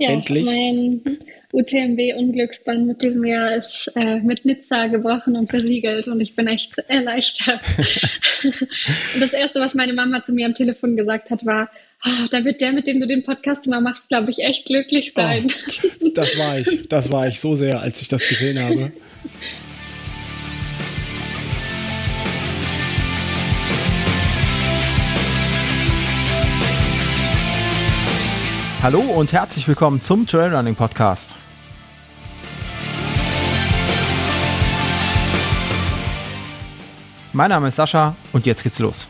Ja, Endlich. mein UTMB-Unglücksband mit diesem Jahr ist äh, mit Nizza gebrochen und versiegelt und ich bin echt erleichtert. und das Erste, was meine Mama zu mir am Telefon gesagt hat, war, oh, da wird der, mit dem du den Podcast immer machst, glaube ich, echt glücklich sein. Oh, das war ich, das war ich so sehr, als ich das gesehen habe. Hallo und herzlich willkommen zum Trailrunning Podcast. Mein Name ist Sascha und jetzt geht's los.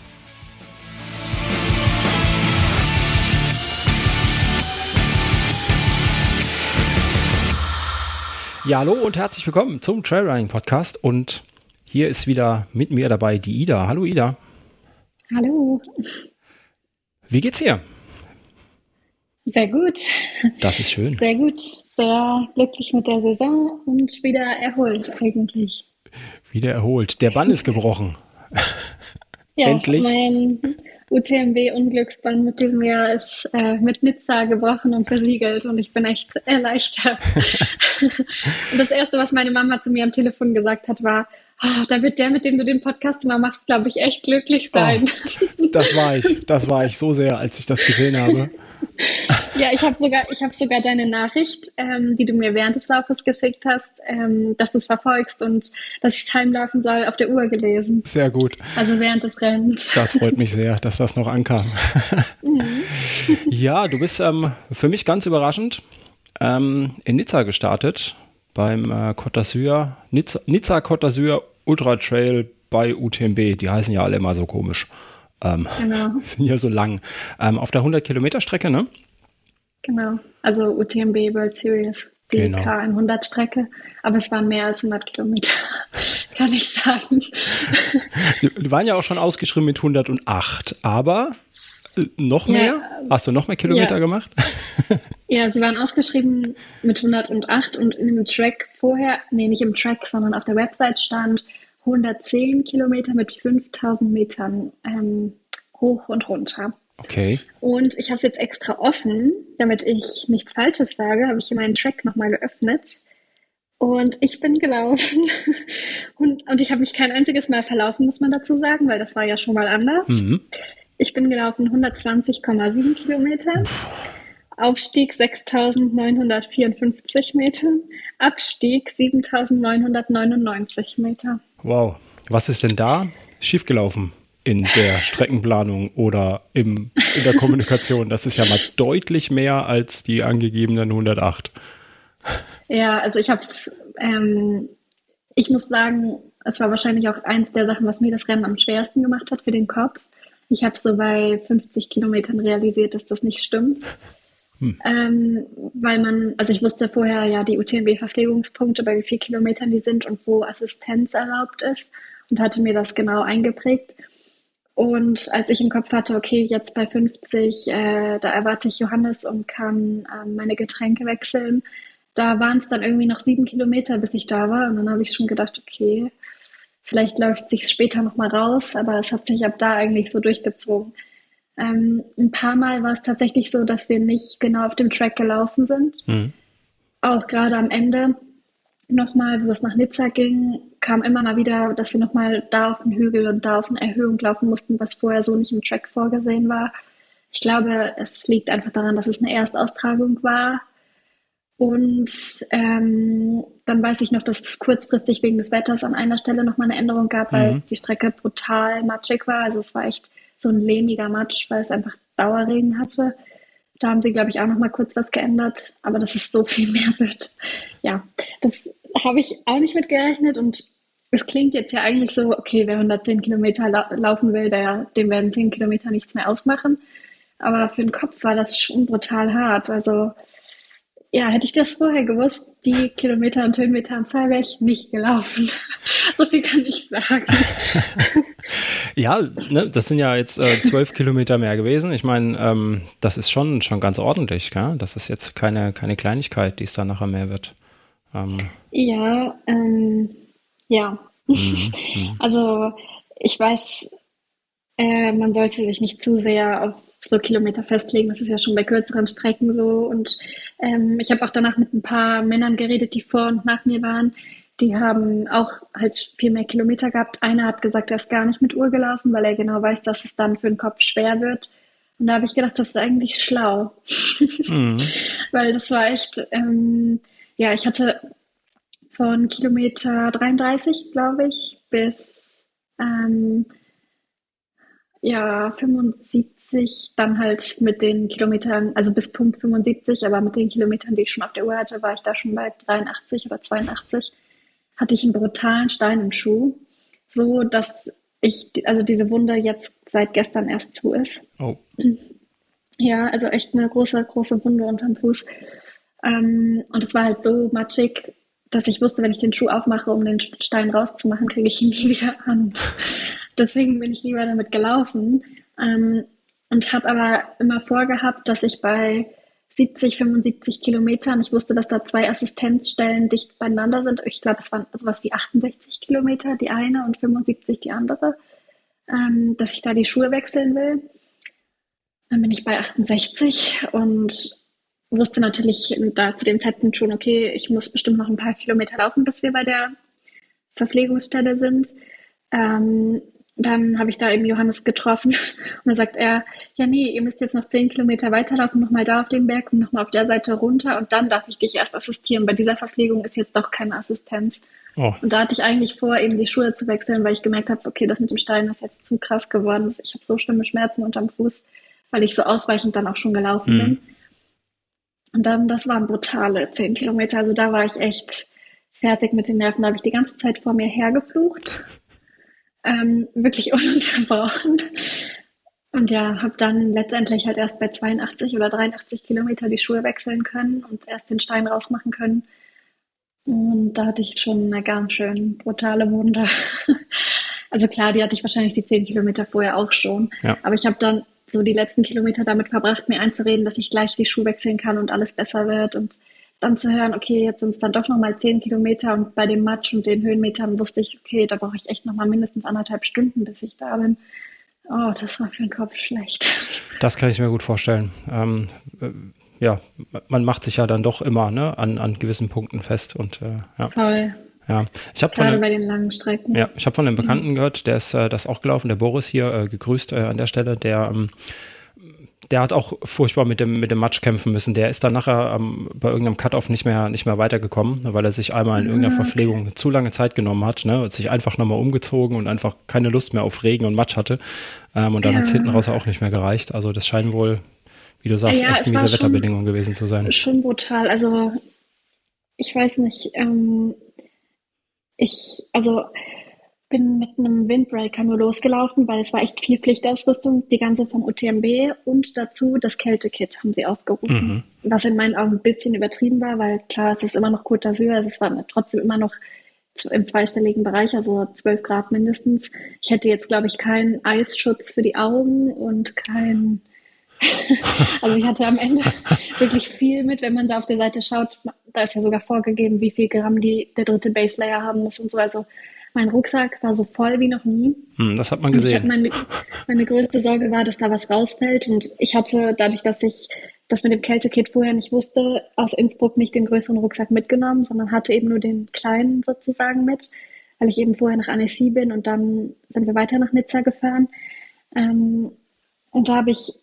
Ja, hallo und herzlich willkommen zum Trailrunning Podcast und hier ist wieder mit mir dabei die Ida. Hallo Ida. Hallo. Wie geht's dir? Sehr gut. Das ist schön. Sehr gut. Sehr glücklich mit der Saison und wieder erholt eigentlich. Wieder erholt. Der Bann ist gebrochen. ja, Endlich. Mein UTMB-Unglücksband mit diesem Jahr ist äh, mit Nizza gebrochen und versiegelt und ich bin echt erleichtert. und das Erste, was meine Mama zu mir am Telefon gesagt hat, war, oh, da wird der, mit dem du den Podcast immer machst, glaube ich, echt glücklich sein. Oh, das war ich. Das war ich so sehr, als ich das gesehen habe. ja, ich habe sogar, ich habe sogar deine Nachricht, ähm, die du mir während des Laufes geschickt hast, ähm, dass du es verfolgst und dass ich heimlaufen soll, auf der Uhr gelesen. Sehr gut. Also während des Rennens. Das freut mich sehr, dass das noch ankam. Mhm. ja, du bist ähm, für mich ganz überraschend ähm, in Nizza gestartet beim äh, Côte d'Azur, Nizza, Nizza Côte d'Azur Ultra Trail bei UTMB. Die heißen ja alle immer so komisch. Ähm, genau. Sind ja so lang. Ähm, auf der 100 Kilometer Strecke, ne? Genau. Also UTMB World Series. Die genau. K100 Strecke. Aber es waren mehr als 100 Kilometer, kann ich sagen. Die waren ja auch schon ausgeschrieben mit 108. Aber äh, noch mehr? Ja, Hast du noch mehr Kilometer ja. gemacht? ja, sie waren ausgeschrieben mit 108 und in dem Track vorher, nee, nicht im Track, sondern auf der Website stand 110 Kilometer mit 5000 Metern ähm, hoch und runter. Okay. Und ich habe es jetzt extra offen, damit ich nichts Falsches sage, habe ich hier meinen Track nochmal geöffnet. Und ich bin gelaufen. und, und ich habe mich kein einziges Mal verlaufen, muss man dazu sagen, weil das war ja schon mal anders. Mhm. Ich bin gelaufen 120,7 Kilometer. Aufstieg 6.954 Meter, Abstieg 7.999 Meter. Wow, was ist denn da schiefgelaufen in der Streckenplanung oder im, in der Kommunikation? Das ist ja mal deutlich mehr als die angegebenen 108. Ja, also ich habe es, ähm, ich muss sagen, es war wahrscheinlich auch eins der Sachen, was mir das Rennen am schwersten gemacht hat für den Kopf. Ich habe so bei 50 Kilometern realisiert, dass das nicht stimmt. Hm. Ähm, weil man, also ich wusste vorher ja die UTMB-Verpflegungspunkte, bei wie vielen Kilometern die sind und wo Assistenz erlaubt ist und hatte mir das genau eingeprägt. Und als ich im Kopf hatte, okay, jetzt bei 50, äh, da erwarte ich Johannes und kann äh, meine Getränke wechseln, da waren es dann irgendwie noch sieben Kilometer, bis ich da war. Und dann habe ich schon gedacht, okay, vielleicht läuft sich später nochmal raus, aber es hat sich ab da eigentlich so durchgezogen. Ähm, ein paar Mal war es tatsächlich so, dass wir nicht genau auf dem Track gelaufen sind. Mhm. Auch gerade am Ende nochmal, wo es nach Nizza ging, kam immer mal wieder, dass wir nochmal da auf den Hügel und da auf eine Erhöhung laufen mussten, was vorher so nicht im Track vorgesehen war. Ich glaube, es liegt einfach daran, dass es eine Erstaustragung war. Und ähm, dann weiß ich noch, dass es kurzfristig wegen des Wetters an einer Stelle nochmal eine Änderung gab, weil mhm. die Strecke brutal matschig war. Also es war echt so ein lehmiger Matsch, weil es einfach Dauerregen hatte. Da haben sie, glaube ich, auch noch mal kurz was geändert, aber dass es so viel mehr wird. Ja, das habe ich auch nicht mit gerechnet und es klingt jetzt ja eigentlich so, okay, wer 110 Kilometer la laufen will, der, dem werden 10 Kilometer nichts mehr ausmachen. Aber für den Kopf war das schon brutal hart. Also ja, hätte ich das vorher gewusst, die Kilometer und Höhenmeteranzahl wäre ich nicht gelaufen. so viel kann ich sagen. ja, ne, das sind ja jetzt äh, zwölf Kilometer mehr gewesen. Ich meine, ähm, das ist schon, schon ganz ordentlich. Gell? Das ist jetzt keine, keine Kleinigkeit, die es dann nachher mehr wird. Ähm. Ja, ähm, ja. Mhm, mhm. also ich weiß, äh, man sollte sich nicht zu sehr auf so Kilometer festlegen. Das ist ja schon bei kürzeren Strecken so. Und ähm, ich habe auch danach mit ein paar Männern geredet, die vor und nach mir waren. Die haben auch halt viel mehr Kilometer gehabt. Einer hat gesagt, er ist gar nicht mit Uhr gelaufen, weil er genau weiß, dass es dann für den Kopf schwer wird. Und da habe ich gedacht, das ist eigentlich schlau. Mhm. weil das war echt, ähm, ja, ich hatte von Kilometer 33, glaube ich, bis ähm, ja, 75, dann halt mit den Kilometern, also bis Punkt 75, aber mit den Kilometern, die ich schon auf der Uhr hatte, war ich da schon bei 83 oder 82, hatte ich einen brutalen Stein im Schuh, so dass ich, also diese Wunde jetzt seit gestern erst zu ist. Oh. Ja, also echt eine große, große Wunde unterm Fuß. Ähm, und es war halt so matschig, dass ich wusste, wenn ich den Schuh aufmache, um den Stein rauszumachen, kriege ich ihn nie wieder an. Deswegen bin ich lieber damit gelaufen ähm, und habe aber immer vorgehabt, dass ich bei 70, 75 Kilometern, ich wusste, dass da zwei Assistenzstellen dicht beieinander sind. Ich glaube, es waren sowas wie 68 Kilometer die eine und 75 die andere, ähm, dass ich da die Schuhe wechseln will. Dann bin ich bei 68 und wusste natürlich da zu dem Zeitpunkt schon, okay, ich muss bestimmt noch ein paar Kilometer laufen, bis wir bei der Verpflegungsstelle sind. Ähm, dann habe ich da eben Johannes getroffen und dann sagt er, ja nee, ihr müsst jetzt noch zehn Kilometer weiterlaufen, nochmal da auf den Berg und nochmal auf der Seite runter und dann darf ich dich erst assistieren. Bei dieser Verpflegung ist jetzt doch keine Assistenz. Oh. Und da hatte ich eigentlich vor, eben die Schuhe zu wechseln, weil ich gemerkt habe, okay, das mit dem Stein ist jetzt zu krass geworden. Ich habe so schlimme Schmerzen unterm Fuß, weil ich so ausweichend dann auch schon gelaufen mhm. bin. Und dann, das waren brutale zehn Kilometer. Also da war ich echt fertig mit den Nerven. Da habe ich die ganze Zeit vor mir hergeflucht ähm, wirklich ununterbrochen. Und ja, habe dann letztendlich halt erst bei 82 oder 83 Kilometer die Schuhe wechseln können und erst den Stein rausmachen können. Und da hatte ich schon eine ganz schön brutale Wunde. Also klar, die hatte ich wahrscheinlich die 10 Kilometer vorher auch schon. Ja. Aber ich habe dann so die letzten Kilometer damit verbracht, mir einzureden, dass ich gleich die Schuhe wechseln kann und alles besser wird. Und dann zu hören, okay, jetzt sind es dann doch nochmal zehn Kilometer und bei dem Matsch und den Höhenmetern wusste ich, okay, da brauche ich echt nochmal mindestens anderthalb Stunden, bis ich da bin. Oh, das war für den Kopf schlecht. Das kann ich mir gut vorstellen. Ähm, äh, ja, man macht sich ja dann doch immer ne, an, an gewissen Punkten fest und äh, ja. Voll. Ja, ich habe von einem, bei den langen Strecken. Ja, ich habe von einem Bekannten mhm. gehört, der ist äh, das auch gelaufen, der Boris hier, äh, gegrüßt äh, an der Stelle, der ähm, der hat auch furchtbar mit dem, mit dem Matsch kämpfen müssen. Der ist dann nachher ähm, bei irgendeinem Cut-Off nicht mehr, nicht mehr weitergekommen, weil er sich einmal in ah, irgendeiner Verpflegung zu lange Zeit genommen hat, ne, und sich einfach nochmal umgezogen und einfach keine Lust mehr auf Regen und Matsch hatte. Ähm, und dann ja. hat es hinten raus auch nicht mehr gereicht. Also das scheinen wohl, wie du sagst, ja, echt miese Wetterbedingungen gewesen zu sein. Schon brutal. Also ich weiß nicht, ähm, ich, also bin mit einem Windbreaker nur losgelaufen, weil es war echt viel Pflichtausrüstung, die ganze vom UTMB und dazu das Kältekit haben sie ausgerufen. Mhm. Was in meinen Augen ein bisschen übertrieben war, weil klar, es ist immer noch Côte d'Azur, also es war trotzdem immer noch im zweistelligen Bereich, also 12 Grad mindestens. Ich hätte jetzt, glaube ich, keinen Eisschutz für die Augen und kein, also ich hatte am Ende wirklich viel mit, wenn man da auf der Seite schaut, da ist ja sogar vorgegeben, wie viel Gramm die, der dritte Base Layer haben muss und so, also mein Rucksack war so voll wie noch nie. Hm, das hat man gesehen. Meine, meine größte Sorge war, dass da was rausfällt. Und ich hatte, dadurch, dass ich das mit dem Kältekit vorher nicht wusste, aus Innsbruck nicht den größeren Rucksack mitgenommen, sondern hatte eben nur den kleinen sozusagen mit, weil ich eben vorher nach Annecy bin und dann sind wir weiter nach Nizza gefahren. Ähm, und da habe ich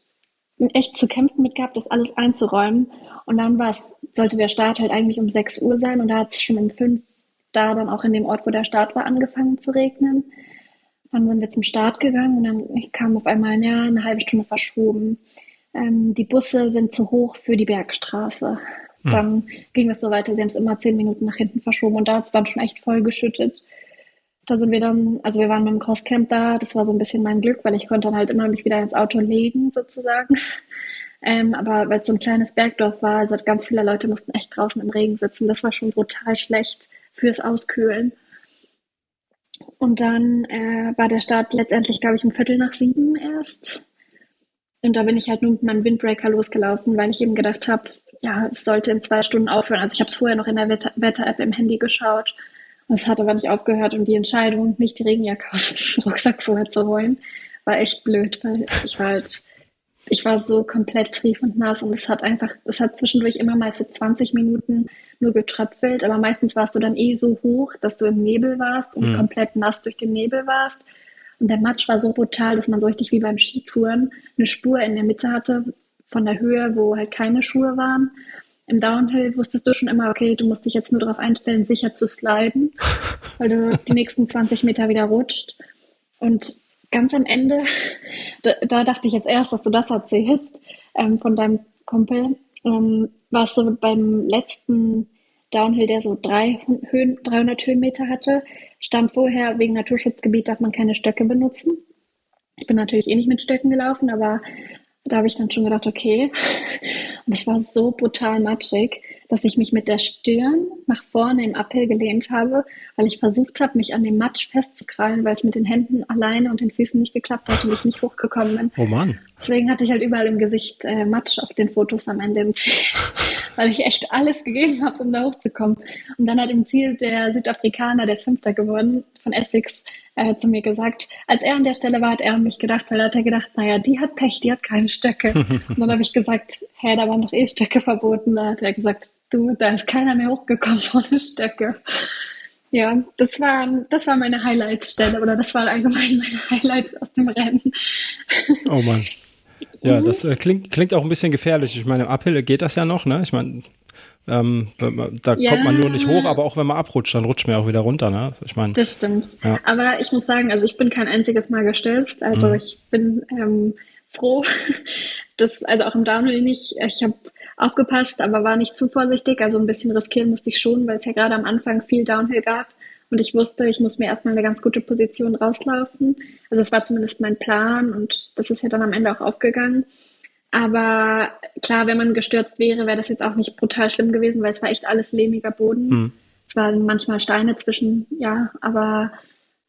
echt zu kämpfen mit gehabt, das alles einzuräumen. Und dann war es, sollte der Start halt eigentlich um 6 Uhr sein und da hat es schon um 5 da dann auch in dem Ort, wo der Start war, angefangen zu regnen. Dann sind wir zum Start gegangen und dann kam auf einmal ja, eine halbe Stunde verschoben. Ähm, die Busse sind zu hoch für die Bergstraße. Mhm. Dann ging es so weiter. Sie haben es immer zehn Minuten nach hinten verschoben und da hat es dann schon echt voll geschüttet. Da sind wir dann, also wir waren mit dem Crosscamp da. Das war so ein bisschen mein Glück, weil ich konnte dann halt immer mich wieder ins Auto legen sozusagen. Ähm, aber weil es so ein kleines Bergdorf war, also ganz viele Leute mussten echt draußen im Regen sitzen. Das war schon brutal schlecht fürs Auskühlen. Und dann äh, war der Start letztendlich, glaube ich, um Viertel nach sieben erst. Und da bin ich halt nur mit meinem Windbreaker losgelaufen, weil ich eben gedacht habe, ja, es sollte in zwei Stunden aufhören. Also ich habe es vorher noch in der Wetter-App im Handy geschaut. Es hat aber nicht aufgehört. Und die Entscheidung, nicht die Regenjacke aus dem Rucksack vorher zu holen, war echt blöd, weil ich war halt ich war so komplett triefend nass und es hat einfach, es hat zwischendurch immer mal für 20 Minuten nur getröpfelt, aber meistens warst du dann eh so hoch, dass du im Nebel warst und mhm. komplett nass durch den Nebel warst. Und der Matsch war so brutal, dass man so richtig wie beim Skitouren eine Spur in der Mitte hatte von der Höhe, wo halt keine Schuhe waren. Im Downhill wusstest du schon immer, okay, du musst dich jetzt nur darauf einstellen, sicher zu sliden, weil du die nächsten 20 Meter wieder rutscht. Und ganz am Ende, da, da, dachte ich jetzt erst, dass du das erzählst ähm, von deinem Kumpel, ähm, warst du beim letzten Downhill, der so drei Höhen, 300 Höhenmeter hatte, stand vorher, wegen Naturschutzgebiet darf man keine Stöcke benutzen. Ich bin natürlich eh nicht mit Stöcken gelaufen, aber da habe ich dann schon gedacht, okay. Und es war so brutal matschig, dass ich mich mit der Stirn nach vorne im Uphill gelehnt habe, weil ich versucht habe, mich an dem Matsch festzukrallen, weil es mit den Händen alleine und den Füßen nicht geklappt hat und ich nicht hochgekommen bin. Oh Mann. Deswegen hatte ich halt überall im Gesicht äh, Matsch auf den Fotos am Ende im Ziel, weil ich echt alles gegeben habe, um da hochzukommen. Und dann hat im Ziel der Südafrikaner, der ist Fünfter geworden, von Essex, äh, zu mir gesagt, als er an der Stelle war, hat er an mich gedacht, weil er hat er gedacht, naja, die hat Pech, die hat keine Stöcke. und dann habe ich gesagt, hä, da waren doch eh Stöcke verboten. Da hat er gesagt, du, da ist keiner mehr hochgekommen ohne Stöcke. Ja, das war, das war meine Highlights-Stelle oder das war allgemein meine Highlights aus dem Rennen. Oh Mann. Ja, mhm. das äh, klingt, klingt auch ein bisschen gefährlich. Ich meine, im Uphill geht das ja noch, ne? Ich meine, ähm, da ja. kommt man nur nicht hoch, aber auch wenn man abrutscht, dann rutscht man auch wieder runter, ne? Ich meine. Das stimmt. Ja. Aber ich muss sagen, also ich bin kein einziges Mal gestürzt. Also mhm. ich bin ähm, froh, dass, also auch im Downhill nicht, ich habe aufgepasst, aber war nicht zu vorsichtig. Also ein bisschen riskieren musste ich schon, weil es ja gerade am Anfang viel Downhill gab. Und ich wusste, ich muss mir erstmal eine ganz gute Position rauslaufen. Also es war zumindest mein Plan und das ist ja dann am Ende auch aufgegangen. Aber klar, wenn man gestürzt wäre, wäre das jetzt auch nicht brutal schlimm gewesen, weil es war echt alles lehmiger Boden. Mhm. Es waren manchmal Steine zwischen, ja, aber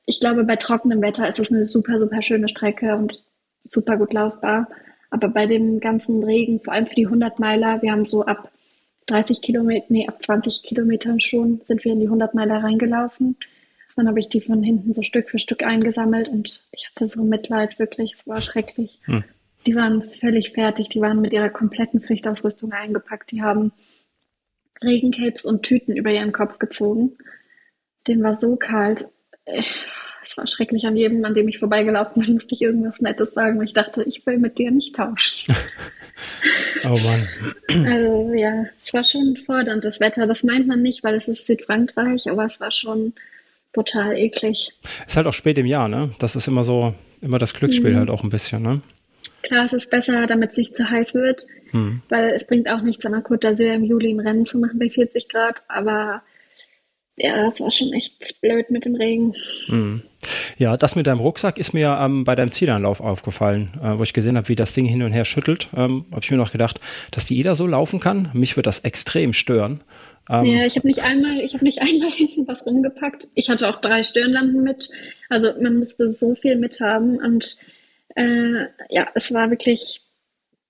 ich glaube, bei trockenem Wetter ist es eine super, super schöne Strecke und super gut laufbar. Aber bei dem ganzen Regen, vor allem für die 100 Meiler, wir haben so ab 30 Kilometer, nee, ab 20 Kilometern schon sind wir in die 100 Meiler reingelaufen. Dann habe ich die von hinten so Stück für Stück eingesammelt und ich hatte so Mitleid, wirklich. Es war schrecklich. Hm. Die waren völlig fertig, die waren mit ihrer kompletten Pflichtausrüstung eingepackt, die haben Regencapes und Tüten über ihren Kopf gezogen. Dem war so kalt. Es war schrecklich. An jedem, an dem ich vorbeigelaufen bin, musste ich irgendwas Nettes sagen. Ich dachte, ich will mit dir nicht tauschen. oh Mann. Also ja, es war schon fordernd, das Wetter. Das meint man nicht, weil es ist Südfrankreich, aber es war schon brutal eklig. Es Ist halt auch spät im Jahr, ne? Das ist immer so, immer das Glücksspiel mhm. halt auch ein bisschen, ne? Klar, es ist besser, damit es nicht zu heiß wird, hm. weil es bringt auch nichts, an der Côte d'Azur im Juli ein Rennen zu machen bei 40 Grad, aber ja, es war schon echt blöd mit dem Regen. Hm. Ja, das mit deinem Rucksack ist mir ähm, bei deinem Zielanlauf aufgefallen, äh, wo ich gesehen habe, wie das Ding hin und her schüttelt. Ähm, habe ich mir noch gedacht, dass die jeder so laufen kann. Mich wird das extrem stören. Ähm, ja, ich habe nicht einmal, ich habe nicht einmal hinten was rumgepackt. Ich hatte auch drei Stirnlampen mit. Also man musste so viel mithaben und äh, ja, es war wirklich,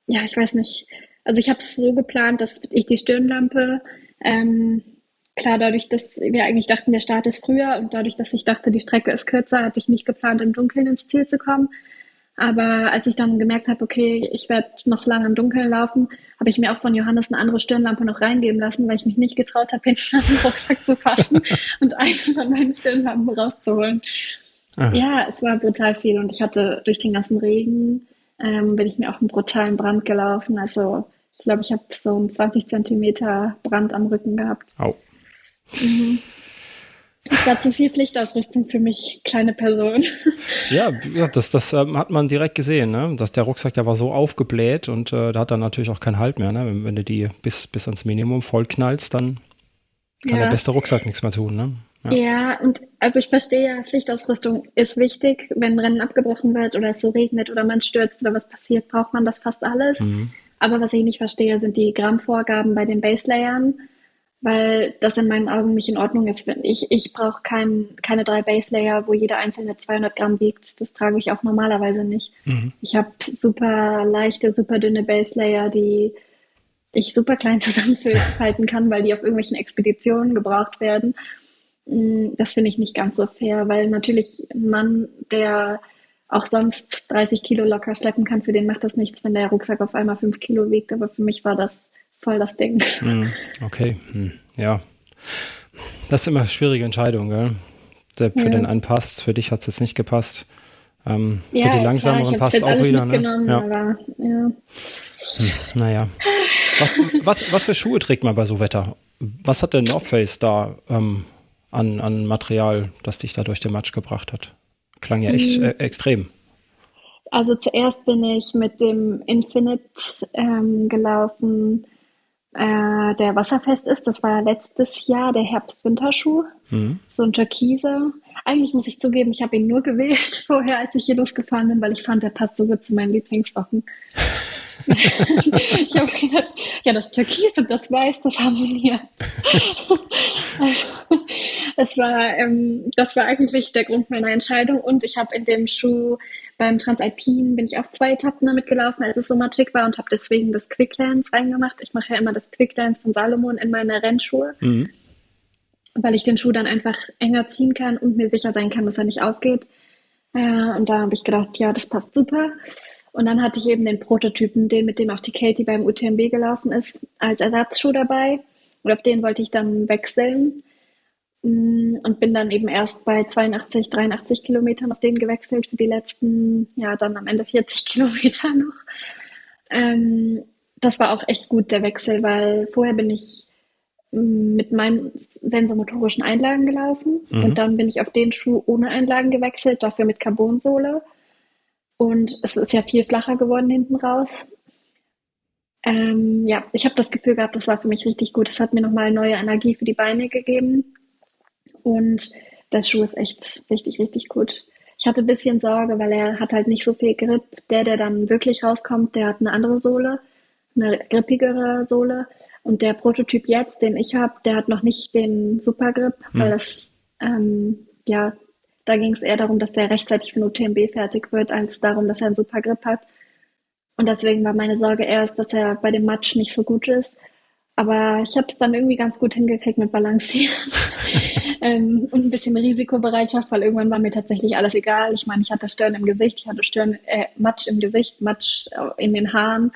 ja, ich weiß nicht. Also ich habe es so geplant, dass ich die Stirnlampe, ähm, klar, dadurch, dass wir eigentlich dachten, der Start ist früher und dadurch, dass ich dachte, die Strecke ist kürzer, hatte ich nicht geplant, im Dunkeln ins Ziel zu kommen. Aber als ich dann gemerkt habe, okay, ich werde noch lange im Dunkeln laufen, habe ich mir auch von Johannes eine andere Stirnlampe noch reingeben lassen, weil ich mich nicht getraut habe, hinten an den Rucksack zu fassen und eine von meinen Stirnlampen rauszuholen. Aha. Ja, es war brutal viel und ich hatte durch den ganzen Regen, ähm, bin ich mir auch einen brutalen Brand gelaufen. Also ich glaube, ich habe so einen 20 Zentimeter Brand am Rücken gehabt. Au. Mhm. Das war zu viel Pflichtausrüstung für mich, kleine Person. Ja, das, das ähm, hat man direkt gesehen, ne? dass der Rucksack, der war so aufgebläht und äh, da hat dann natürlich auch keinen Halt mehr. Ne? Wenn, wenn, du die bis, bis ans Minimum vollknallst, dann kann ja. der beste Rucksack nichts mehr tun. Ne? Ja. ja, und also ich verstehe ja, Pflichtausrüstung ist wichtig. Wenn Rennen abgebrochen wird oder es so regnet oder man stürzt oder was passiert, braucht man das fast alles. Mhm. Aber was ich nicht verstehe, sind die Grammvorgaben bei den Baselayern, weil das in meinen Augen nicht in Ordnung ist. Ich, ich brauche kein, keine drei Baselayer, wo jeder einzelne 200 Gramm wiegt. Das trage ich auch normalerweise nicht. Mhm. Ich habe super leichte, super dünne Baselayer, die ich super klein zusammenhalten kann, weil die auf irgendwelchen Expeditionen gebraucht werden. Mm, das finde ich nicht ganz so fair, weil natürlich ein Mann, der auch sonst 30 Kilo locker schleppen kann, für den macht das nichts, wenn der Rucksack auf einmal 5 Kilo wiegt. Aber für mich war das voll das Ding. Hm, okay, hm, ja. Das ist immer eine schwierige Entscheidung, gell? Für ja. den einen passt, für dich hat es jetzt nicht gepasst. Ähm, ja, für die langsameren passt es auch wieder. Ne? Ja. Aber, ja. Hm, naja. Was, was, was für Schuhe trägt man bei so Wetter? Was hat der North Face da ähm, an, an Material, das dich da durch den Matsch gebracht hat? Klang ja echt äh, extrem. Also zuerst bin ich mit dem Infinite ähm, gelaufen, äh, der wasserfest ist. Das war letztes Jahr der Herbst-Winterschuh. Mhm. So ein Türkise. Eigentlich muss ich zugeben, ich habe ihn nur gewählt vorher, als ich hier losgefahren bin, weil ich fand, der passt so gut zu meinen Lieblingswochen. ich habe gedacht, ja, das Türkis und das Weiß, das harmoniert. also, das, war, ähm, das war eigentlich der Grund meiner Entscheidung. Und ich habe in dem Schuh beim Transalpin bin ich auch zwei Etappen damit gelaufen, als es so matschig war und habe deswegen das Quicklands reingemacht. Ich mache ja immer das Quicklands von Salomon in meine Rennschuhe. Mhm. Weil ich den Schuh dann einfach enger ziehen kann und mir sicher sein kann, dass er nicht aufgeht. Äh, und da habe ich gedacht, ja, das passt super. Und dann hatte ich eben den Prototypen, den mit dem auch die Katie beim UTMB gelaufen ist, als Ersatzschuh dabei. Und auf den wollte ich dann wechseln. Mm, und bin dann eben erst bei 82, 83 Kilometern auf den gewechselt für die letzten, ja, dann am Ende 40 Kilometer noch. Ähm, das war auch echt gut, der Wechsel, weil vorher bin ich mm, mit meinen sensomotorischen Einlagen gelaufen mhm. und dann bin ich auf den Schuh ohne Einlagen gewechselt, dafür mit Carbonsohle. Und es ist ja viel flacher geworden hinten raus. Ähm, ja, ich habe das Gefühl gehabt, das war für mich richtig gut. Es hat mir nochmal neue Energie für die Beine gegeben. Und der Schuh ist echt richtig, richtig gut. Ich hatte ein bisschen Sorge, weil er hat halt nicht so viel Grip. Der, der dann wirklich rauskommt, der hat eine andere Sohle, eine grippigere Sohle. Und der Prototyp jetzt, den ich habe, der hat noch nicht den Supergrip, hm. weil das ähm, ja da ging es eher darum, dass der rechtzeitig für den UTMB fertig wird, als darum, dass er einen super Grip hat. Und deswegen war meine Sorge erst, dass er bei dem Match nicht so gut ist. Aber ich habe es dann irgendwie ganz gut hingekriegt mit Balancieren ähm, und ein bisschen Risikobereitschaft, weil irgendwann war mir tatsächlich alles egal. Ich meine, ich hatte Stirn im Gesicht, ich hatte Stirn, äh, Matsch im Gesicht, Matsch in den Haaren,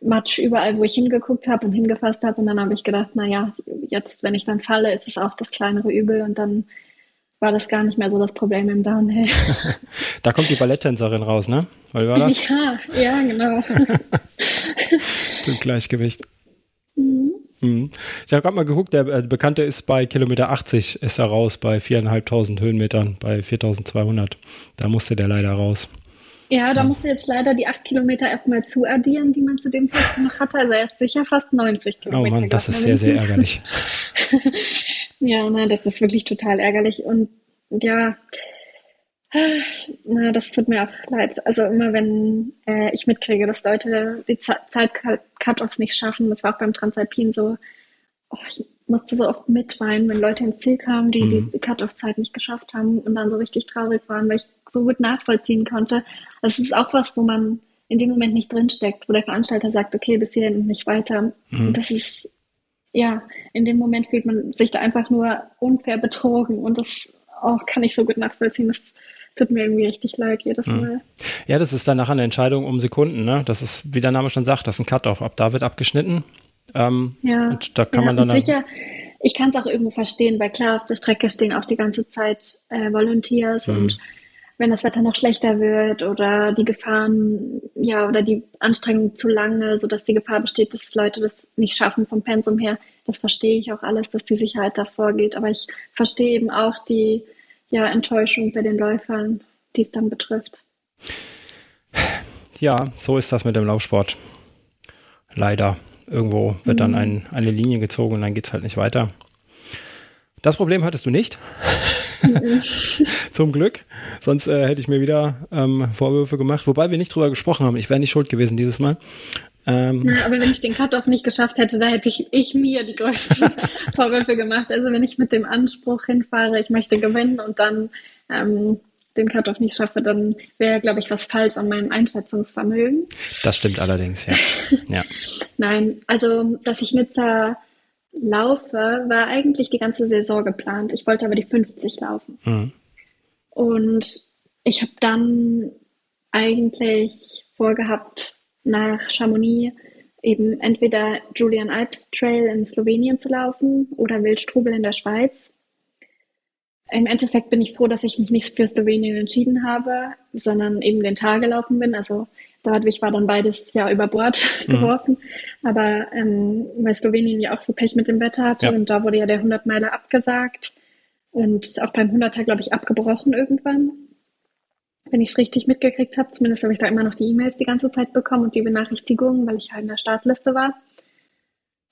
Matsch überall, wo ich hingeguckt habe und hingefasst habe. Und dann habe ich gedacht, na ja, jetzt, wenn ich dann falle, ist es auch das kleinere Übel und dann war das gar nicht mehr so das Problem im Downhill. da kommt die Balletttänzerin raus, ne? Weil war das? Ja, ja, genau. Zum Gleichgewicht. Mhm. Mhm. Ich habe gerade mal geguckt, der äh, Bekannte ist bei Kilometer 80, ist er raus, bei 4.500 Höhenmetern, bei 4.200. Da musste der leider raus. Ja, da ja. musste jetzt leider die 8 Kilometer erstmal zuaddieren, die man zu dem Zeitpunkt noch hatte. Also er ist sicher fast 90 Kilometer. Oh Mann, das ist sehr, sehr ärgerlich. Ja, na, das ist wirklich total ärgerlich. Und ja, na, das tut mir auch leid. Also immer wenn äh, ich mitkriege, dass Leute die Zeit-Cut-Offs nicht schaffen, das war auch beim Transalpin so, oh, ich musste so oft mitweinen, wenn Leute ins Ziel kamen, die mhm. die Cut-Off-Zeit nicht geschafft haben und dann so richtig traurig waren, weil ich so gut nachvollziehen konnte. Also es ist auch was, wo man in dem Moment nicht drinsteckt, wo der Veranstalter sagt, okay, bis hierhin und nicht weiter. Mhm. Und das ist ja, in dem Moment fühlt man sich da einfach nur unfair betrogen und das oh, kann ich so gut nachvollziehen. Das tut mir irgendwie richtig leid jedes hm. Mal. Ja, das ist dann nachher eine Entscheidung um Sekunden, ne? Das ist, wie der Name schon sagt, das ist ein Cut-Off. Ab da wird abgeschnitten. Ähm, ja. Und da kann ja, man dann. Sicher, ich kann es auch irgendwo verstehen, weil klar, auf der Strecke stehen auch die ganze Zeit äh, Volunteers mhm. und wenn das Wetter noch schlechter wird oder die Gefahren, ja, oder die Anstrengung zu lange, sodass die Gefahr besteht, dass Leute das nicht schaffen vom Pensum her, das verstehe ich auch alles, dass die Sicherheit davor geht. Aber ich verstehe eben auch die ja, Enttäuschung bei den Läufern, die es dann betrifft. Ja, so ist das mit dem Laufsport. Leider. Irgendwo wird mhm. dann ein, eine Linie gezogen und dann geht es halt nicht weiter. Das Problem hattest du nicht. Zum Glück. Sonst äh, hätte ich mir wieder ähm, Vorwürfe gemacht. Wobei wir nicht drüber gesprochen haben. Ich wäre nicht schuld gewesen dieses Mal. Ähm, ja, aber wenn ich den Cut-Off nicht geschafft hätte, da hätte ich, ich mir die größten Vorwürfe gemacht. Also wenn ich mit dem Anspruch hinfahre, ich möchte gewinnen und dann ähm, den Cut-Off nicht schaffe, dann wäre, glaube ich, was falsch an meinem Einschätzungsvermögen. Das stimmt allerdings, ja. ja. Nein, also dass ich Nizza laufe, war eigentlich die ganze Saison geplant. Ich wollte aber die 50 laufen. Mhm. Und ich habe dann eigentlich vorgehabt, nach Chamonix eben entweder Julian Alps Trail in Slowenien zu laufen oder Wildstrubel in der Schweiz. Im Endeffekt bin ich froh, dass ich mich nicht für Slowenien entschieden habe, sondern eben den Tag gelaufen bin. Also dadurch war dann beides ja über Bord mhm. geworfen. Aber ähm, weil Slowenien ja auch so Pech mit dem Wetter hatte ja. und da wurde ja der 100 Meiler abgesagt und auch beim 100er, glaube ich, abgebrochen irgendwann wenn ich es richtig mitgekriegt habe. Zumindest habe ich da immer noch die E-Mails die ganze Zeit bekommen und die Benachrichtigungen, weil ich halt in der Startliste war.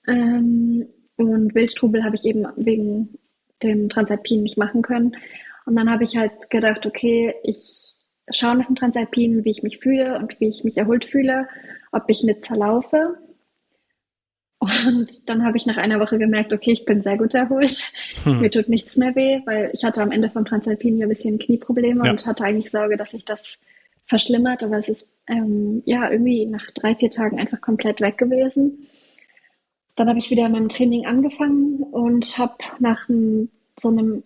Ähm, und Wildstrubel habe ich eben wegen dem Transalpin nicht machen können. Und dann habe ich halt gedacht, okay, ich schaue nach dem Transalpin, wie ich mich fühle und wie ich mich erholt fühle, ob ich mit zerlaufe. Und dann habe ich nach einer Woche gemerkt, okay, ich bin sehr gut erholt. Hm. Mir tut nichts mehr weh, weil ich hatte am Ende vom Transalpin ja ein bisschen Knieprobleme ja. und hatte eigentlich Sorge, dass sich das verschlimmert. Aber es ist ähm, ja irgendwie nach drei, vier Tagen einfach komplett weg gewesen. Dann habe ich wieder in meinem Training angefangen und habe nach einem, so einem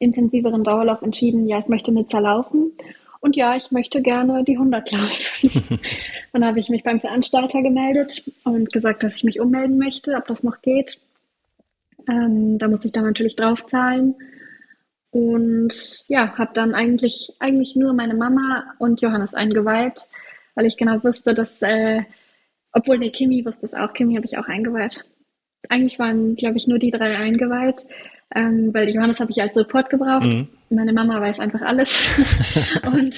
intensiveren Dauerlauf entschieden, ja, ich möchte Nizza laufen. Und ja, ich möchte gerne die 100 laufen. dann habe ich mich beim Veranstalter gemeldet und gesagt, dass ich mich ummelden möchte, ob das noch geht. Ähm, da muss ich dann natürlich draufzahlen. Und ja, habe dann eigentlich, eigentlich nur meine Mama und Johannes eingeweiht, weil ich genau wusste, dass, äh, obwohl, nee, Kimi wusste es auch, Kimi habe ich auch eingeweiht. Eigentlich waren, glaube ich, nur die drei eingeweiht ähm, weil Johannes habe ich als Support gebraucht. Mhm. Meine Mama weiß einfach alles. und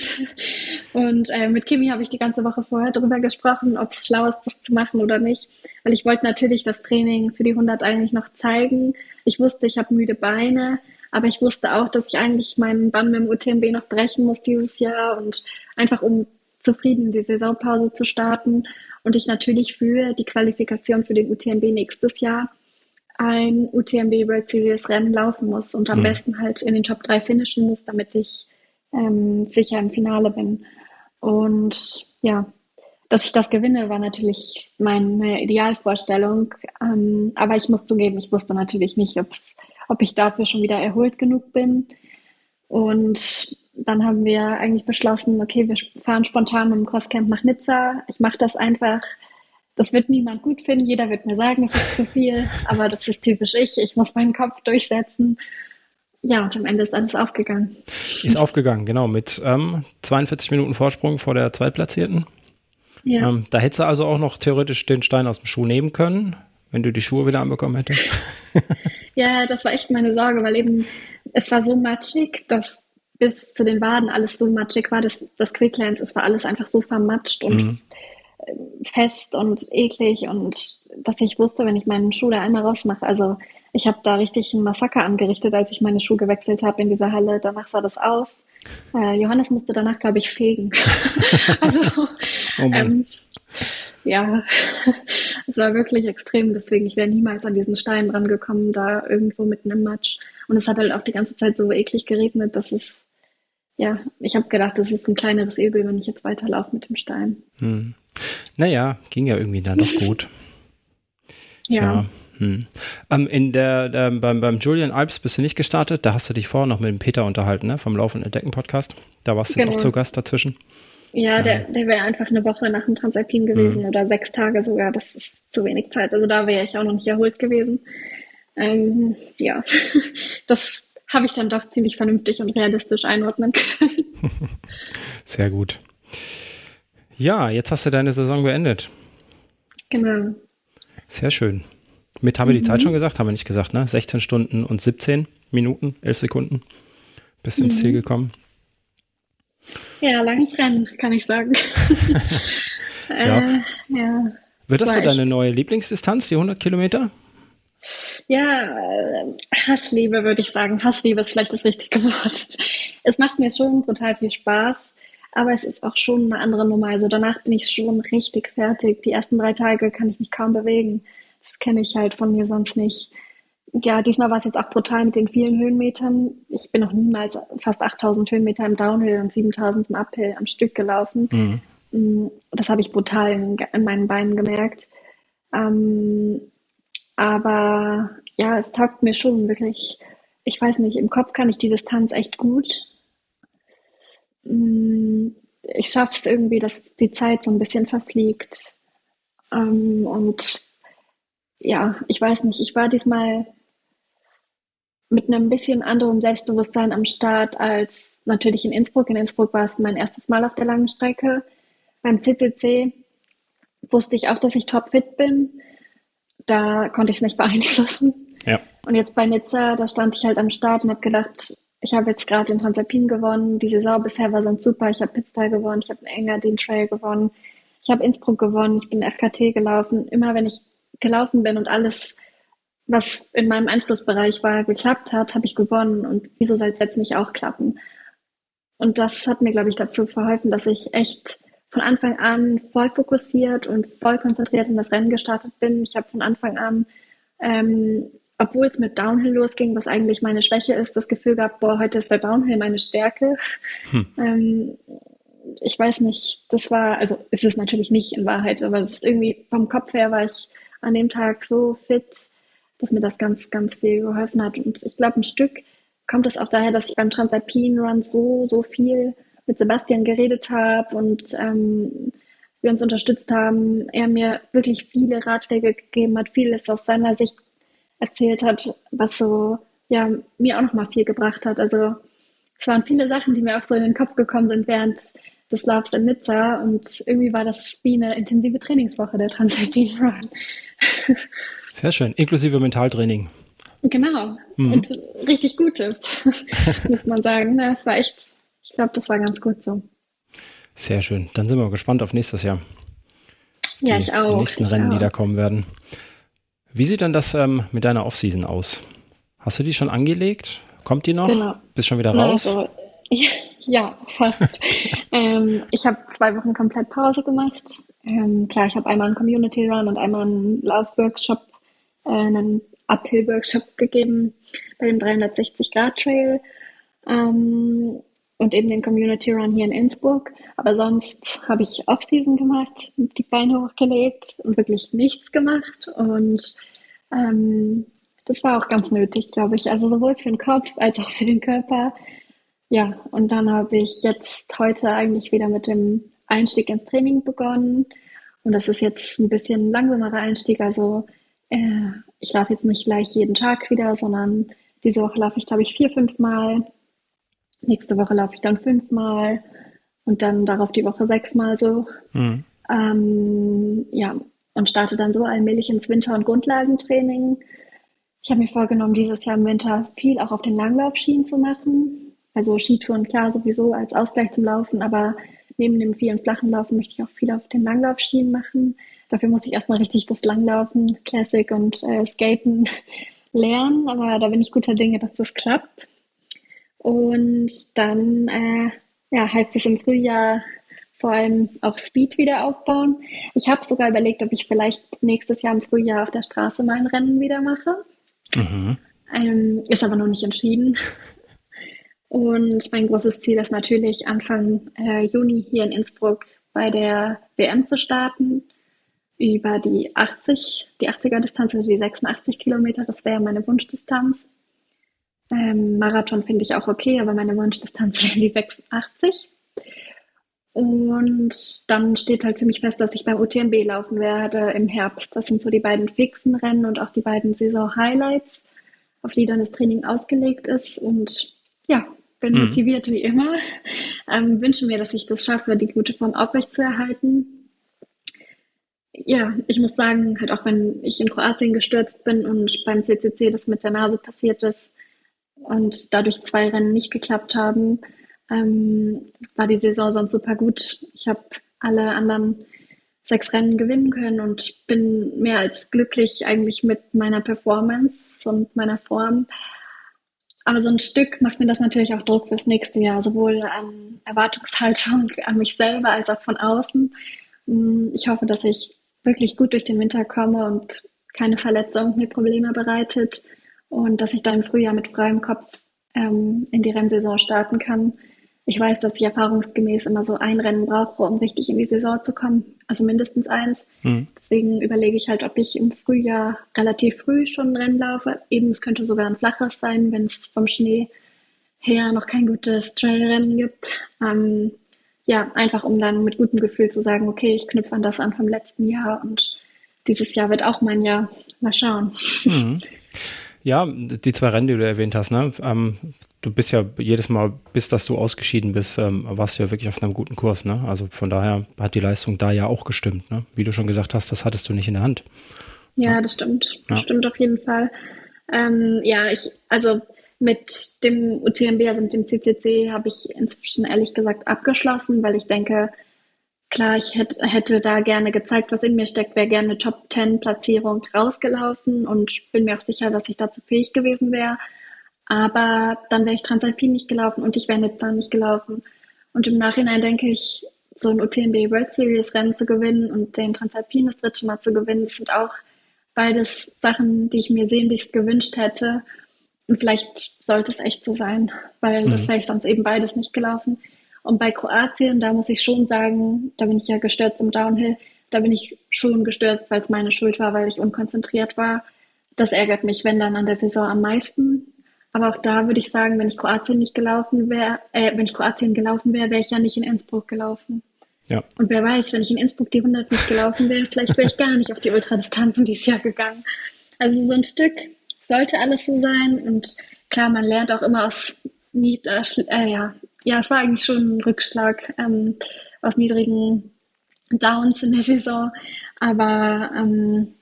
und äh, mit Kimi habe ich die ganze Woche vorher darüber gesprochen, ob es schlau ist, das zu machen oder nicht. Weil ich wollte natürlich das Training für die 100 eigentlich noch zeigen. Ich wusste, ich habe müde Beine, aber ich wusste auch, dass ich eigentlich meinen Bann mit dem UTMB noch brechen muss dieses Jahr und einfach um zufrieden die Saisonpause zu starten. Und ich natürlich für die Qualifikation für den UTMB nächstes Jahr ein UTMB World Series Rennen laufen muss und am mhm. besten halt in den Top 3 finishen muss, damit ich ähm, sicher im Finale bin. Und ja, dass ich das gewinne, war natürlich meine Idealvorstellung. Ähm, aber ich muss zugeben, ich wusste natürlich nicht, ob ich dafür schon wieder erholt genug bin. Und dann haben wir eigentlich beschlossen, okay, wir fahren spontan mit dem Crosscamp nach Nizza. Ich mache das einfach das wird niemand gut finden. Jeder wird mir sagen, es ist zu viel, aber das ist typisch ich. Ich muss meinen Kopf durchsetzen. Ja, und am Ende ist alles aufgegangen. Ist aufgegangen, genau, mit ähm, 42 Minuten Vorsprung vor der Zweitplatzierten. Ja. Ähm, da hättest du also auch noch theoretisch den Stein aus dem Schuh nehmen können, wenn du die Schuhe wieder anbekommen hättest. ja, das war echt meine Sorge, weil eben es war so matschig, dass bis zu den Waden alles so matschig war, dass das Quicklands, es war alles einfach so vermatscht und mhm fest und eklig und dass ich wusste, wenn ich meinen Schuh da einmal rausmache, also ich habe da richtig ein Massaker angerichtet, als ich meine Schuhe gewechselt habe in dieser Halle. Danach sah das aus. Äh, Johannes musste danach, glaube ich, fegen. also, oh ähm, ja, es war wirklich extrem. Deswegen, ich wäre niemals an diesen Stein rangekommen, da irgendwo mitten im Matsch. Und es hat halt auch die ganze Zeit so eklig geregnet, dass es, ja, ich habe gedacht, das ist ein kleineres Übel, wenn ich jetzt weiterlaufe mit dem Stein. Hm. Naja, ging ja irgendwie dann doch gut. ja. Hm. Ähm, in der, der, beim, beim Julian Alps bist du nicht gestartet, da hast du dich vorher noch mit dem Peter unterhalten, ne? Vom Laufen Entdecken Podcast. Da warst du genau. auch zu Gast dazwischen. Ja, der, der wäre einfach eine Woche nach dem Transalpin gewesen hm. oder sechs Tage sogar. Das ist zu wenig Zeit. Also da wäre ich auch noch nicht erholt gewesen. Ähm, ja, das habe ich dann doch ziemlich vernünftig und realistisch einordnen können. Sehr gut. Ja, jetzt hast du deine Saison beendet. Genau. Sehr schön. Mit haben wir die Zeit mhm. schon gesagt? Haben wir nicht gesagt, ne? 16 Stunden und 17 Minuten, 11 Sekunden. Bist mhm. ins Ziel gekommen. Ja, langes Rennen, kann ich sagen. ja. Äh, ja. Wird das so deine neue Lieblingsdistanz, die 100 Kilometer? Ja, äh, Hassliebe würde ich sagen. Hassliebe ist vielleicht das richtige Wort. Es macht mir schon total viel Spaß. Aber es ist auch schon eine andere Nummer. Also danach bin ich schon richtig fertig. Die ersten drei Tage kann ich mich kaum bewegen. Das kenne ich halt von mir sonst nicht. Ja, diesmal war es jetzt auch brutal mit den vielen Höhenmetern. Ich bin noch niemals fast 8000 Höhenmeter im Downhill und 7000 im Uphill am Stück gelaufen. Mhm. Mm, das habe ich brutal in, in, meinen Beinen gemerkt. Ähm, aber ja, es taugt mir schon wirklich. Ich weiß nicht, im Kopf kann ich die Distanz echt gut ich schaffe es irgendwie, dass die Zeit so ein bisschen verfliegt. Ähm, und ja, ich weiß nicht, ich war diesmal mit einem bisschen anderen Selbstbewusstsein am Start als natürlich in Innsbruck. In Innsbruck war es mein erstes Mal auf der langen Strecke. Beim CCC wusste ich auch, dass ich topfit bin. Da konnte ich es nicht beeinflussen. Ja. Und jetzt bei Nizza, da stand ich halt am Start und habe gedacht, ich habe jetzt gerade den Transalpin gewonnen. Die Saison bisher war sonst super. Ich habe Pitztal gewonnen, ich habe den Engadin Trail gewonnen, ich habe Innsbruck gewonnen, ich bin FKT gelaufen. Immer wenn ich gelaufen bin und alles, was in meinem Einflussbereich war, geklappt hat, habe ich gewonnen. Und wieso soll es jetzt nicht auch klappen? Und das hat mir, glaube ich, dazu verholfen, dass ich echt von Anfang an voll fokussiert und voll konzentriert in das Rennen gestartet bin. Ich habe von Anfang an ähm, obwohl es mit Downhill losging, was eigentlich meine Schwäche ist, das Gefühl gehabt, boah, heute ist der Downhill meine Stärke. Hm. Ähm, ich weiß nicht, das war, also ist es natürlich nicht in Wahrheit, aber es irgendwie vom Kopf her war ich an dem Tag so fit, dass mir das ganz, ganz viel geholfen hat. Und ich glaube, ein Stück kommt es auch daher, dass ich beim Transalpine Run so, so viel mit Sebastian geredet habe und ähm, wir uns unterstützt haben. Er mir wirklich viele Ratschläge gegeben hat, vieles aus seiner Sicht erzählt hat, was so ja mir auch noch mal viel gebracht hat. Also es waren viele Sachen, die mir auch so in den Kopf gekommen sind während des Laufs in Nizza und irgendwie war das wie eine intensive Trainingswoche der Transalpine Run. Sehr schön, inklusive Mentaltraining. Genau, mhm. und richtig gutes, muss man sagen. Es war echt, ich glaube, das war ganz gut so. Sehr schön, dann sind wir gespannt auf nächstes Jahr. Ja, ich auch. Die nächsten Rennen, auch. die da kommen werden. Wie sieht denn das ähm, mit deiner Offseason aus? Hast du die schon angelegt? Kommt die noch? Genau. Bist schon wieder raus? Also, ja, fast. ähm, ich habe zwei Wochen komplett Pause gemacht. Ähm, klar, ich habe einmal einen Community Run und einmal einen Laufworkshop, äh, einen Uphill-Workshop gegeben bei dem 360-Grad-Trail. Ähm, und eben den Community Run hier in Innsbruck. Aber sonst habe ich Off-Season gemacht, die Beine hochgelegt und wirklich nichts gemacht. Und ähm, das war auch ganz nötig, glaube ich. Also sowohl für den Kopf als auch für den Körper. Ja, und dann habe ich jetzt heute eigentlich wieder mit dem Einstieg ins Training begonnen. Und das ist jetzt ein bisschen langsamerer Einstieg. Also äh, ich laufe jetzt nicht gleich jeden Tag wieder, sondern diese Woche laufe ich, glaube ich, vier, fünf Mal Nächste Woche laufe ich dann fünfmal und dann darauf die Woche sechsmal so. Mhm. Ähm, ja, und starte dann so allmählich ins Winter- und Grundlagentraining. Ich habe mir vorgenommen, dieses Jahr im Winter viel auch auf den Langlaufschienen zu machen. Also Skitouren klar sowieso als Ausgleich zum Laufen, aber neben dem vielen flachen Laufen möchte ich auch viel auf den Langlaufschienen machen. Dafür muss ich erstmal richtig das Langlaufen, Classic und äh, Skaten lernen, aber da bin ich guter Dinge, dass das klappt. Und dann äh, ja, heißt es im Frühjahr vor allem auch Speed wieder aufbauen. Ich habe sogar überlegt, ob ich vielleicht nächstes Jahr im Frühjahr auf der Straße mein Rennen wieder mache. Mhm. Ähm, ist aber noch nicht entschieden. Und mein großes Ziel ist natürlich, Anfang äh, Juni hier in Innsbruck bei der WM zu starten. Über die 80, die 80er Distanz, also die 86 Kilometer, das wäre meine Wunschdistanz. Ähm, Marathon finde ich auch okay, aber meine Wunschdistanz wäre die 86. Und dann steht halt für mich fest, dass ich beim UTMB laufen werde im Herbst. Das sind so die beiden fixen Rennen und auch die beiden Saison-Highlights, auf die dann das Training ausgelegt ist. Und ja, bin mhm. motiviert wie immer. Ähm, wünsche mir, dass ich das schaffe, die gute Form aufrechtzuerhalten. Ja, ich muss sagen, halt auch wenn ich in Kroatien gestürzt bin und beim CCC das mit der Nase passiert ist, und dadurch zwei Rennen nicht geklappt haben, ähm, war die Saison sonst super gut. Ich habe alle anderen sechs Rennen gewinnen können und bin mehr als glücklich eigentlich mit meiner Performance und meiner Form. Aber so ein Stück macht mir das natürlich auch Druck fürs nächste Jahr, sowohl an Erwartungshaltung an mich selber als auch von außen. Mm, ich hoffe, dass ich wirklich gut durch den Winter komme und keine Verletzung mir Probleme bereitet und dass ich dann im Frühjahr mit freiem Kopf ähm, in die Rennsaison starten kann. Ich weiß, dass ich erfahrungsgemäß immer so ein Rennen brauche, um richtig in die Saison zu kommen, also mindestens eins. Mhm. Deswegen überlege ich halt, ob ich im Frühjahr relativ früh schon ein Rennen laufe. Eben, es könnte sogar ein flaches sein, wenn es vom Schnee her noch kein gutes Trailrennen gibt. Ähm, ja, einfach um dann mit gutem Gefühl zu sagen, okay, ich knüpfe an das an vom letzten Jahr und dieses Jahr wird auch mein Jahr. Mal schauen. Mhm. Ja, die zwei Rennen, die du erwähnt hast, ne? Ähm, du bist ja jedes Mal, bis dass du ausgeschieden bist, ähm, warst du ja wirklich auf einem guten Kurs, ne? Also von daher hat die Leistung da ja auch gestimmt, ne? Wie du schon gesagt hast, das hattest du nicht in der Hand. Ja, das stimmt. Das ja. stimmt auf jeden Fall. Ähm, ja, ich, also mit dem UTMB, also mit dem CCC, habe ich inzwischen ehrlich gesagt abgeschlossen, weil ich denke, klar, ich hätte, hätte da gerne gezeigt, was in mir steckt, wäre gerne Top 10 Platzierung rausgelaufen und bin mir auch sicher, dass ich dazu fähig gewesen wäre. Aber dann wäre ich Transalpin nicht gelaufen und ich wäre Nizza nicht gelaufen. Und im Nachhinein denke ich, so ein UTMB World Series Rennen zu gewinnen und den Transalpin das dritte Mal zu gewinnen, das sind auch beides Sachen, die ich mir sehnlichst gewünscht hätte. Und vielleicht sollte es echt so sein, weil mhm. das wäre ich sonst eben beides nicht gelaufen. Und bei Kroatien, da muss ich schon sagen, da bin ich ja gestürzt im Downhill, da bin ich schon gestürzt, weil es meine Schuld war, weil ich unkonzentriert war. Das ärgert mich, wenn dann an der Saison am meisten. Aber auch da würde ich sagen, wenn ich Kroatien nicht gelaufen wäre, äh, wenn ich Kroatien gelaufen wäre, wäre ich ja nicht in Innsbruck gelaufen. Ja. Und wer weiß, wenn ich in Innsbruck die 100 nicht gelaufen wäre, vielleicht wäre ich gar nicht auf die Ultradistanzen dieses Jahr gegangen. Also so ein Stück sollte alles so sein. Und klar, man lernt auch immer aus nieder, äh, ja, ja, es war eigentlich schon ein Rückschlag ähm, aus niedrigen Downs in der Saison. Aber ähm,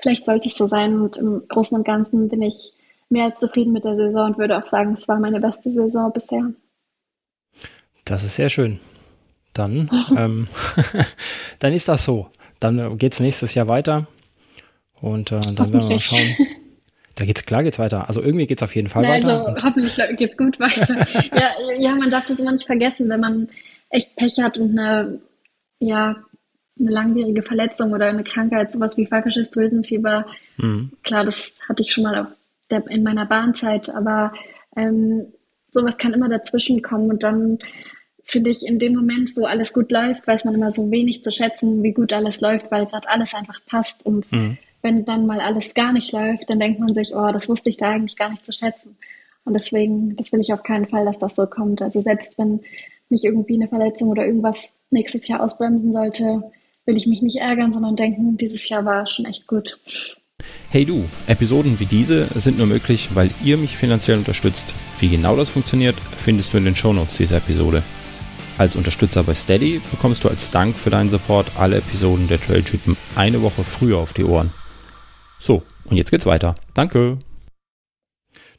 vielleicht sollte es so sein. Und im Großen und Ganzen bin ich mehr als zufrieden mit der Saison und würde auch sagen, es war meine beste Saison bisher. Das ist sehr schön. Dann, ähm, dann ist das so. Dann äh, geht es nächstes Jahr weiter. Und äh, dann werden wir mal schauen. Da geht's klar geht's weiter. Also irgendwie geht es auf jeden Fall Na, weiter. Also hoffentlich geht's gut weiter. ja, ja, man darf das immer nicht vergessen, wenn man echt Pech hat und eine, ja, eine langwierige Verletzung oder eine Krankheit, sowas wie falsches Drüsenfieber. Mhm. Klar, das hatte ich schon mal der, in meiner Bahnzeit, aber ähm, sowas kann immer dazwischen kommen und dann finde ich, in dem Moment, wo alles gut läuft, weiß man immer so wenig zu schätzen, wie gut alles läuft, weil gerade alles einfach passt. Und mhm. Wenn dann mal alles gar nicht läuft, dann denkt man sich, oh, das wusste ich da eigentlich gar nicht zu schätzen. Und deswegen, das will ich auf keinen Fall, dass das so kommt. Also selbst wenn mich irgendwie eine Verletzung oder irgendwas nächstes Jahr ausbremsen sollte, will ich mich nicht ärgern, sondern denken, dieses Jahr war schon echt gut. Hey du, Episoden wie diese sind nur möglich, weil ihr mich finanziell unterstützt. Wie genau das funktioniert, findest du in den Shownotes dieser Episode. Als Unterstützer bei Steady bekommst du als Dank für deinen Support alle Episoden der Trailtypen eine Woche früher auf die Ohren. So, und jetzt geht's weiter. Danke.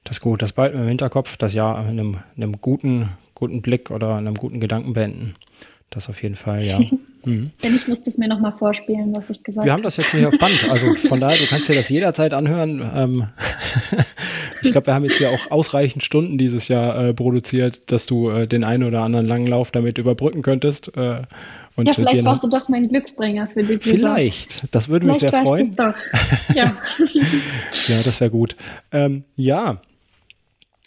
Das ist gut, das bald im Hinterkopf, das Jahr in einem, in einem guten, guten Blick oder einem guten Gedanken beenden. Das auf jeden Fall, ja. Mhm. Wenn ich muss das mir nochmal vorspielen, was ich gesagt habe. Wir haben das jetzt hier auf Band. Also von daher, du kannst dir das jederzeit anhören. Ähm, ich glaube, wir haben jetzt hier auch ausreichend Stunden dieses Jahr äh, produziert, dass du äh, den einen oder anderen langen Lauf damit überbrücken könntest. Äh, und ja, vielleicht brauchst du doch meinen Glücksbringer für die Vielleicht, das würde mich sehr freuen. Doch. Ja. ja, das wäre gut. Ähm, ja,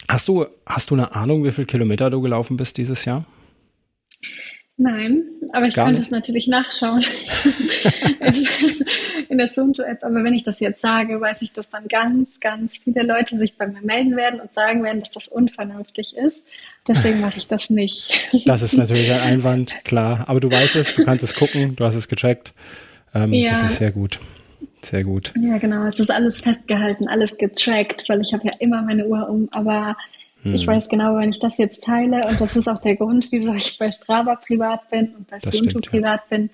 hast du, hast du eine Ahnung, wie viele Kilometer du gelaufen bist dieses Jahr? Nein, aber ich Gar kann nicht. das natürlich nachschauen in der Sunto-App. Aber wenn ich das jetzt sage, weiß ich, dass dann ganz, ganz viele Leute sich bei mir melden werden und sagen werden, dass das unvernünftig ist. Deswegen mache ich das nicht. Das ist natürlich ein Einwand, klar. Aber du weißt es, du kannst es gucken, du hast es gecheckt. Ähm, ja. Das ist sehr gut. Sehr gut. Ja, genau. Es ist alles festgehalten, alles getrackt, weil ich habe ja immer meine Uhr um. Aber hm. Ich weiß genau, wenn ich das jetzt teile, und das ist auch der Grund, wieso ich bei Strava privat bin und bei Sunto privat ja. bin.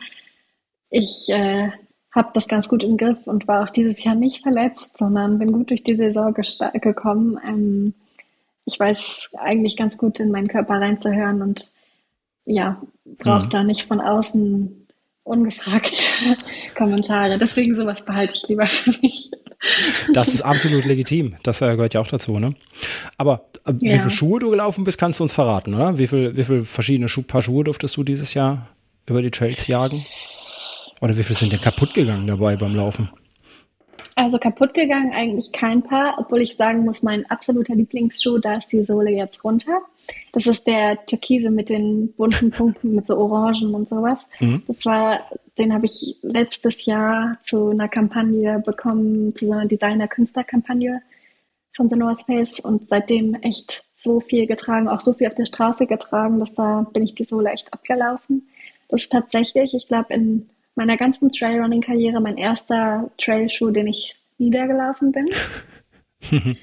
Ich äh, habe das ganz gut im Griff und war auch dieses Jahr nicht verletzt, sondern bin gut durch die Saison gekommen. Ähm, ich weiß eigentlich ganz gut in meinen Körper reinzuhören und ja, brauche hm. da nicht von außen ungefragt Kommentare. Deswegen sowas behalte ich lieber für mich. Das ist absolut legitim. Das äh, gehört ja auch dazu, ne? Aber äh, ja. wie viele Schuhe du gelaufen bist, kannst du uns verraten, oder? Wie viele wie viel verschiedene Schu Paar Schuhe durftest du dieses Jahr über die Trails jagen? Oder wie viele sind denn kaputt gegangen dabei beim Laufen? Also kaputt gegangen eigentlich kein Paar, obwohl ich sagen muss, mein absoluter Lieblingsschuh, da ist die Sohle jetzt runter. Das ist der Türkise mit den bunten Punkten, mit so Orangen und sowas. Mhm. Das war, den habe ich letztes Jahr zu einer Kampagne bekommen, zu so einer Designer-Künstler-Kampagne von The North Face und seitdem echt so viel getragen, auch so viel auf der Straße getragen, dass da bin ich die Sohle echt abgelaufen. Das ist tatsächlich, ich glaube, in meiner ganzen Trailrunning-Karriere mein erster Trailschuh, den ich niedergelaufen bin.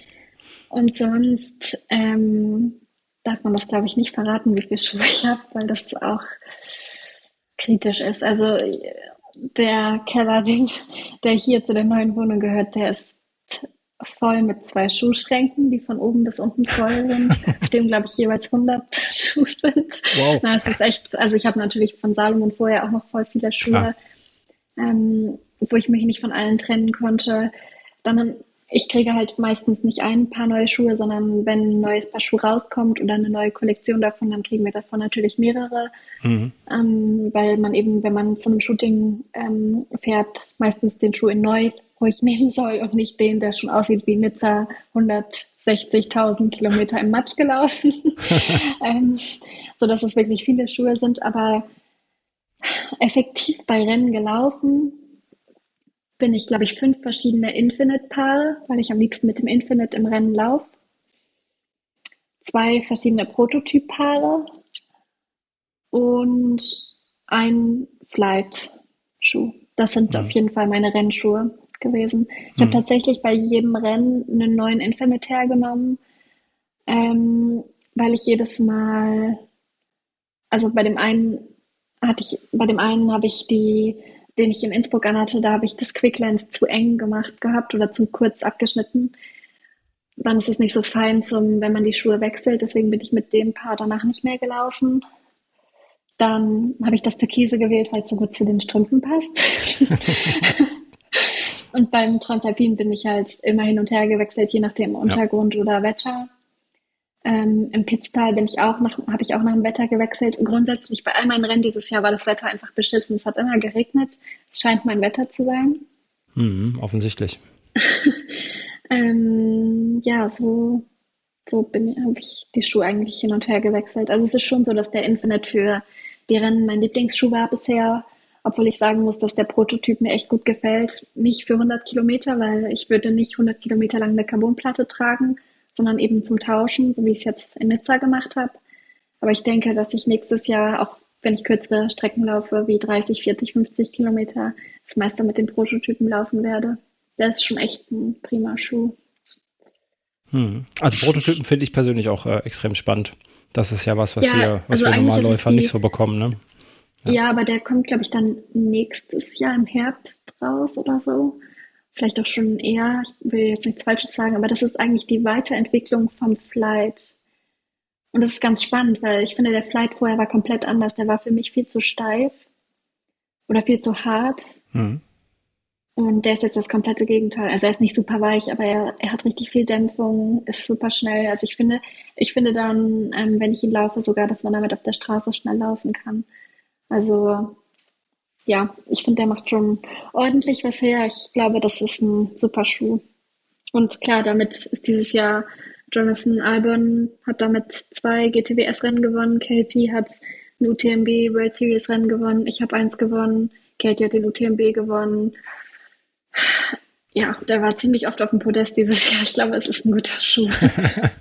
Und sonst ähm, darf man das, glaube ich, nicht verraten, wie viele Schuhe ich habe, weil das auch kritisch ist. Also der Keller, der hier zu der neuen Wohnung gehört, der ist voll mit zwei Schuhschränken, die von oben bis unten voll sind, auf dem, glaube ich, jeweils 100 Schuhe sind. Wow. Na, es ist echt, also ich habe natürlich von Salomon vorher auch noch voll viele Schuhe, ähm, wo ich mich nicht von allen trennen konnte. Dann, ich kriege halt meistens nicht ein paar neue Schuhe, sondern wenn ein neues Paar Schuhe rauskommt oder eine neue Kollektion davon, dann kriegen wir davon natürlich mehrere, mhm. ähm, weil man eben, wenn man zu einem Shooting ähm, fährt, meistens den Schuh in neu ruhig nehmen soll und nicht den, der schon aussieht wie Nizza 160.000 Kilometer im Matsch gelaufen. ähm, so dass es wirklich viele Schuhe sind, aber effektiv bei Rennen gelaufen bin ich, glaube ich, fünf verschiedene Infinite-Paare, weil ich am liebsten mit dem Infinite im Rennen laufe. Zwei verschiedene Prototyp-Paare und ein Flight-Schuh. Das sind mhm. auf jeden Fall meine Rennschuhe gewesen. Ich mhm. habe tatsächlich bei jedem Rennen einen neuen Infinite hergenommen, ähm, weil ich jedes Mal, also bei dem einen hatte ich, bei dem einen habe ich die, den ich in Innsbruck anhatte, da habe ich das Quicklens zu eng gemacht gehabt oder zu kurz abgeschnitten. Dann ist es nicht so fein, zum, wenn man die Schuhe wechselt. Deswegen bin ich mit dem Paar danach nicht mehr gelaufen. Dann habe ich das Türkise gewählt, weil es so gut zu den Strümpfen passt. Und beim Transalpin bin ich halt immer hin und her gewechselt, je nachdem Untergrund ja. oder Wetter. Ähm, Im Pitztal bin ich auch nach, habe ich auch nach dem Wetter gewechselt. Und grundsätzlich bei all meinen Rennen dieses Jahr war das Wetter einfach beschissen. Es hat immer geregnet. Es scheint mein Wetter zu sein. Mhm, offensichtlich. ähm, ja, so, so habe ich die Schuhe eigentlich hin und her gewechselt. Also es ist schon so, dass der Infinite für die Rennen mein Lieblingsschuh war bisher obwohl ich sagen muss, dass der Prototyp mir echt gut gefällt. Nicht für 100 Kilometer, weil ich würde nicht 100 Kilometer lang eine Carbonplatte tragen, sondern eben zum Tauschen, so wie ich es jetzt in Nizza gemacht habe. Aber ich denke, dass ich nächstes Jahr, auch wenn ich kürzere Strecken laufe, wie 30, 40, 50 Kilometer, das meiste mit dem Prototypen laufen werde. Der ist schon echt ein prima Schuh. Hm. Also Prototypen finde ich persönlich auch äh, extrem spannend. Das ist ja was, was ja, wir, was also wir Normalläufer nicht so bekommen, ne? Ja, ja aber der kommt, glaube ich, dann nächstes Jahr im Herbst raus oder so. Vielleicht auch schon eher. Ich will jetzt nichts Falsches sagen, aber das ist eigentlich die Weiterentwicklung vom Flight. Und das ist ganz spannend, weil ich finde, der Flight vorher war komplett anders. Der war für mich viel zu steif oder viel zu hart. Mhm. Und der ist jetzt das komplette Gegenteil. Also er ist nicht super weich, aber er, er hat richtig viel Dämpfung, ist super schnell. Also ich finde, ich finde dann, ähm, wenn ich ihn laufe, sogar, dass man damit auf der Straße schnell laufen kann. Also ja, ich finde, der macht schon ordentlich was her. Ich glaube, das ist ein super Schuh. Und klar, damit ist dieses Jahr Jonathan Albon hat damit zwei GTWS-Rennen gewonnen. Katie hat ein UTMB World Series Rennen gewonnen. Ich habe eins gewonnen. Katie hat den UTMB gewonnen. Ja, der war ziemlich oft auf dem Podest dieses Jahr. Ich glaube, es ist ein guter Schuh.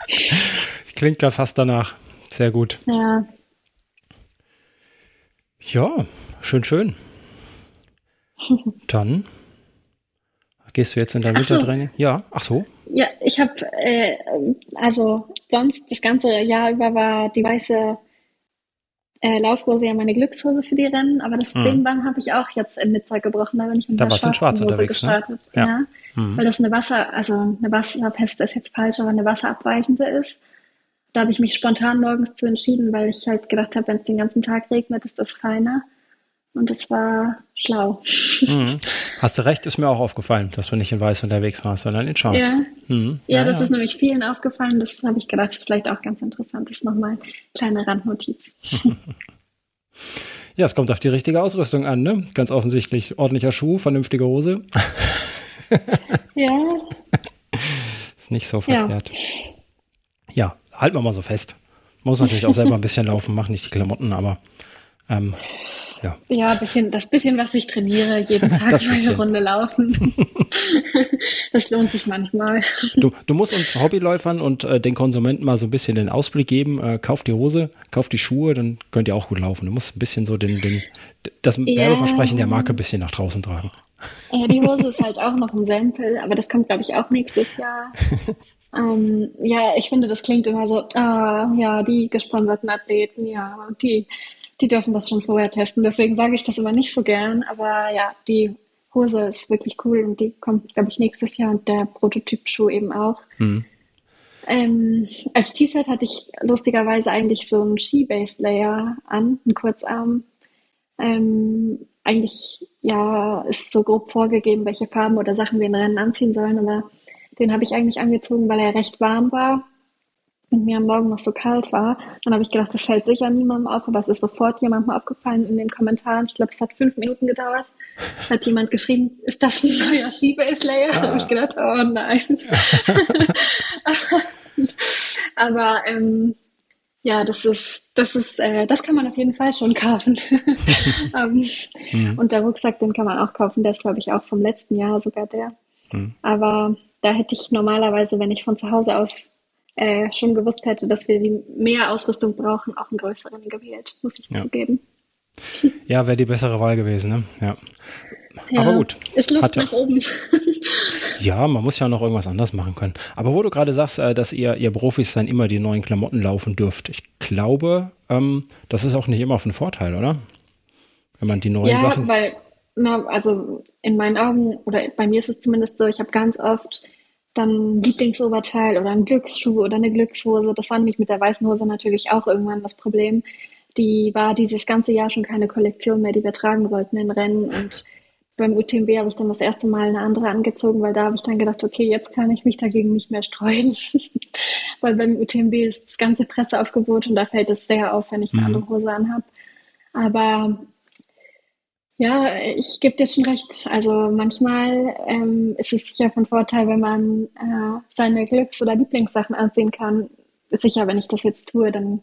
Klingt da fast danach. Sehr gut. Ja, ja, schön, schön. Dann gehst du jetzt in dein Wintertraining? So. Ja, ach so. Ja, ich habe, äh, also sonst das ganze Jahr über war die weiße äh, Laufhose ja meine Glückshose für die Rennen, aber das mhm. habe ich auch jetzt in Nizza gebrochen. Da bin ich mit da in schwarz unterwegs, ne? gestartet. Ne? Ja, ja. Mhm. weil das eine Wasser, also eine Wasserpeste ist jetzt falsch, aber eine wasserabweisende ist da habe ich mich spontan morgens zu entschieden, weil ich halt gedacht habe, wenn es den ganzen Tag regnet, ist das feiner. Und es war schlau. Mhm. Hast du recht, ist mir auch aufgefallen, dass du nicht in Weiß unterwegs warst, sondern in Schwarz. Ja, mhm. ja, ja das ja. ist nämlich vielen aufgefallen. Das habe ich gedacht, das ist vielleicht auch ganz interessant. Das ist nochmal kleine Randnotiz. ja, es kommt auf die richtige Ausrüstung an, ne? Ganz offensichtlich. Ordentlicher Schuh, vernünftige Hose. ja. Ist nicht so verkehrt. Ja. ja, halten wir mal so fest. Muss natürlich auch selber ein bisschen laufen, machen nicht die Klamotten, aber ähm, ja. Ja, bisschen, das bisschen, was ich trainiere, jeden Tag eine Runde laufen. das lohnt sich manchmal. Du, du musst uns Hobbyläufern und äh, den Konsumenten mal so ein bisschen den Ausblick geben. Äh, kauft die Hose, kauft die Schuhe, dann könnt ihr auch gut laufen. Du musst ein bisschen so den, den das ja. Werbeversprechen der Marke ein bisschen nach draußen tragen. Ja, die Hose ist halt auch noch ein Sample, aber das kommt, glaube ich, auch nächstes Jahr. ähm, ja, ich finde, das klingt immer so, ah, ja, die gesponserten Athleten, ja, die die dürfen das schon vorher testen. Deswegen sage ich das immer nicht so gern. Aber ja, die Hose ist wirklich cool und die kommt, glaube ich, nächstes Jahr und der Prototyp-Schuh eben auch. Mhm. Ähm, als T-Shirt hatte ich lustigerweise eigentlich so einen Ski-Base-Layer an, einen Kurzarm. Ähm, eigentlich, ja, ist so grob vorgegeben, welche Farben oder Sachen wir in Rennen anziehen sollen, aber den habe ich eigentlich angezogen, weil er recht warm war und mir am Morgen noch so kalt war. Dann habe ich gedacht, das fällt sicher niemandem auf, aber es ist sofort jemandem aufgefallen in den Kommentaren. Ich glaube, es hat fünf Minuten gedauert. Hat jemand geschrieben, ist das ein neuer Skibase-Layer? Ah. habe ich gedacht, oh nein. aber ähm, ja, das ist, das ist, äh, das kann man auf jeden Fall schon kaufen. um, mhm. Und der Rucksack, den kann man auch kaufen. Der ist, glaube ich, auch vom letzten Jahr sogar der. Mhm. Aber da hätte ich normalerweise, wenn ich von zu Hause aus äh, schon gewusst hätte, dass wir mehr Ausrüstung brauchen, auch einen größeren gewählt, muss ich ja. zugeben. Ja, wäre die bessere Wahl gewesen, ne? Ja. ja Aber gut. Ist Luft Hat nach ja, oben. ja, man muss ja noch irgendwas anders machen können. Aber wo du gerade sagst, äh, dass ihr, ihr Profis dann immer die neuen Klamotten laufen dürft, ich glaube, ähm, das ist auch nicht immer von Vorteil, oder? Wenn man die neuen ja, Sachen. Ja, weil, na, also in meinen Augen, oder bei mir ist es zumindest so, ich habe ganz oft dann Lieblingsoberteil oder ein Glücksschuh oder eine Glückshose. Das war nämlich mit der weißen Hose natürlich auch irgendwann das Problem. Die war dieses ganze Jahr schon keine Kollektion mehr, die wir tragen sollten in Rennen. Und beim UTMB habe ich dann das erste Mal eine andere angezogen, weil da habe ich dann gedacht, okay, jetzt kann ich mich dagegen nicht mehr streuen. weil beim UTMB ist das ganze Presseaufgebot und da fällt es sehr auf, wenn ich eine mhm. andere Hose anhabe. Aber ja, ich gebe dir schon recht. Also manchmal ähm, ist es sicher von Vorteil, wenn man äh, seine Glücks- oder Lieblingssachen ansehen kann. Sicher, wenn ich das jetzt tue, dann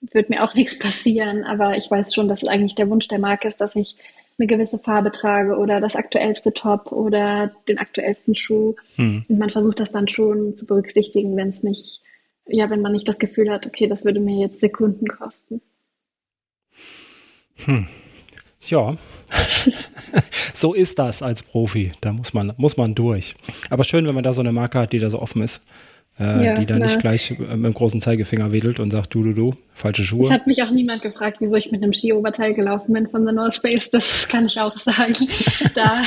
wird mir auch nichts passieren. Aber ich weiß schon, dass es eigentlich der Wunsch der Marke ist, dass ich eine gewisse Farbe trage oder das aktuellste Top oder den aktuellsten Schuh. Hm. Und man versucht das dann schon zu berücksichtigen, wenn es nicht, ja, wenn man nicht das Gefühl hat, okay, das würde mir jetzt Sekunden kosten. Hm. Ja, so ist das als Profi. Da muss man, muss man durch. Aber schön, wenn man da so eine Marke hat, die da so offen ist. Äh, ja, die da nicht gleich mit dem großen Zeigefinger wedelt und sagt, du, du, du, falsche Schuhe. Es hat mich auch niemand gefragt, wieso ich mit einem Skioberteil gelaufen bin von The North Face. Das kann ich auch sagen. da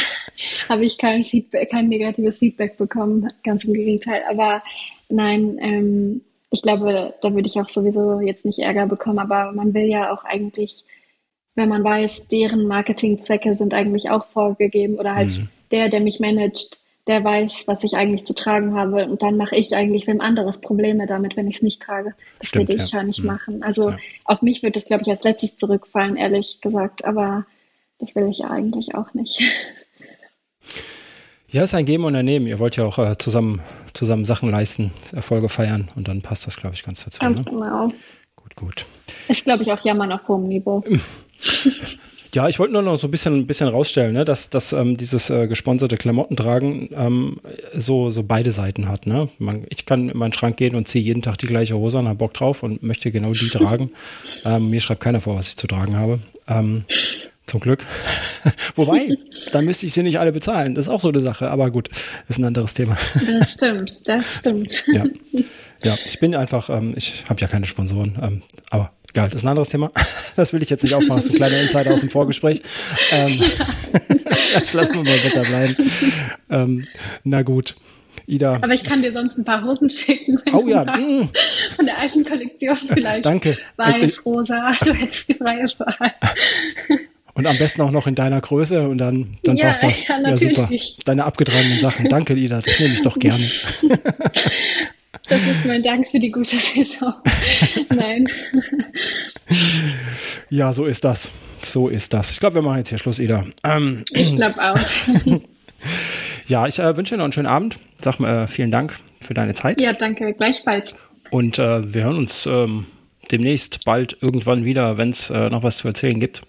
habe ich kein Feedback, kein negatives Feedback bekommen. Ganz im Gegenteil. Aber nein, ähm, ich glaube, da würde ich auch sowieso jetzt nicht Ärger bekommen. Aber man will ja auch eigentlich wenn man weiß, deren Marketingzwecke sind eigentlich auch vorgegeben oder halt mhm. der, der mich managt, der weiß, was ich eigentlich zu tragen habe und dann mache ich eigentlich wem anderes Probleme damit, wenn ich es nicht trage. Das Stimmt, würde ich ja, nicht mhm. machen. Also ja. auf mich wird es, glaube ich, als letztes zurückfallen, ehrlich gesagt, aber das will ich ja eigentlich auch nicht. Ja, es ist ein Geben und ein Nehmen. Ihr wollt ja auch äh, zusammen, zusammen Sachen leisten, Erfolge feiern und dann passt das, glaube ich, ganz dazu. Ganz ne? genau. Gut, gut. Ist, glaube ich, auch Jammern auf hohem Niveau. Ja, ich wollte nur noch so ein bisschen, ein bisschen rausstellen, ne, dass, dass ähm, dieses äh, gesponserte Klamottentragen ähm, so, so beide Seiten hat. Ne? Man, ich kann in meinen Schrank gehen und ziehe jeden Tag die gleiche Hose an, habe Bock drauf und möchte genau die tragen. Ähm, mir schreibt keiner vor, was ich zu tragen habe. Ähm, zum Glück. Wobei, da müsste ich sie nicht alle bezahlen. Das ist auch so eine Sache, aber gut, ist ein anderes Thema. Das stimmt, das stimmt. Ja, ja ich bin einfach, ähm, ich habe ja keine Sponsoren, ähm, aber Egal, das ist ein anderes Thema. Das will ich jetzt nicht aufmachen. Das ist ein kleiner Insider aus dem Vorgespräch. Ähm, das lassen wir mal besser bleiben. Ähm, na gut. Ida. Aber ich kann dir sonst ein paar Hosen schicken. Oh ja. Mm. Von der alten Kollektion vielleicht. Danke. Weiß, ich, rosa. Du hättest die freie Wahl. Und am besten auch noch in deiner Größe und dann, dann ja, passt das. Ja, ja, super. Deine abgetragenen Sachen. Danke, Ida. Das nehme ich doch gerne. Das ist mein Dank für die gute Saison. Nein. Ja, so ist das. So ist das. Ich glaube, wir machen jetzt hier Schluss, Ida. Ähm, ich glaube auch. ja, ich äh, wünsche dir noch einen schönen Abend. Sag mal äh, vielen Dank für deine Zeit. Ja, danke. Gleichfalls. Und äh, wir hören uns ähm, demnächst bald irgendwann wieder, wenn es äh, noch was zu erzählen gibt.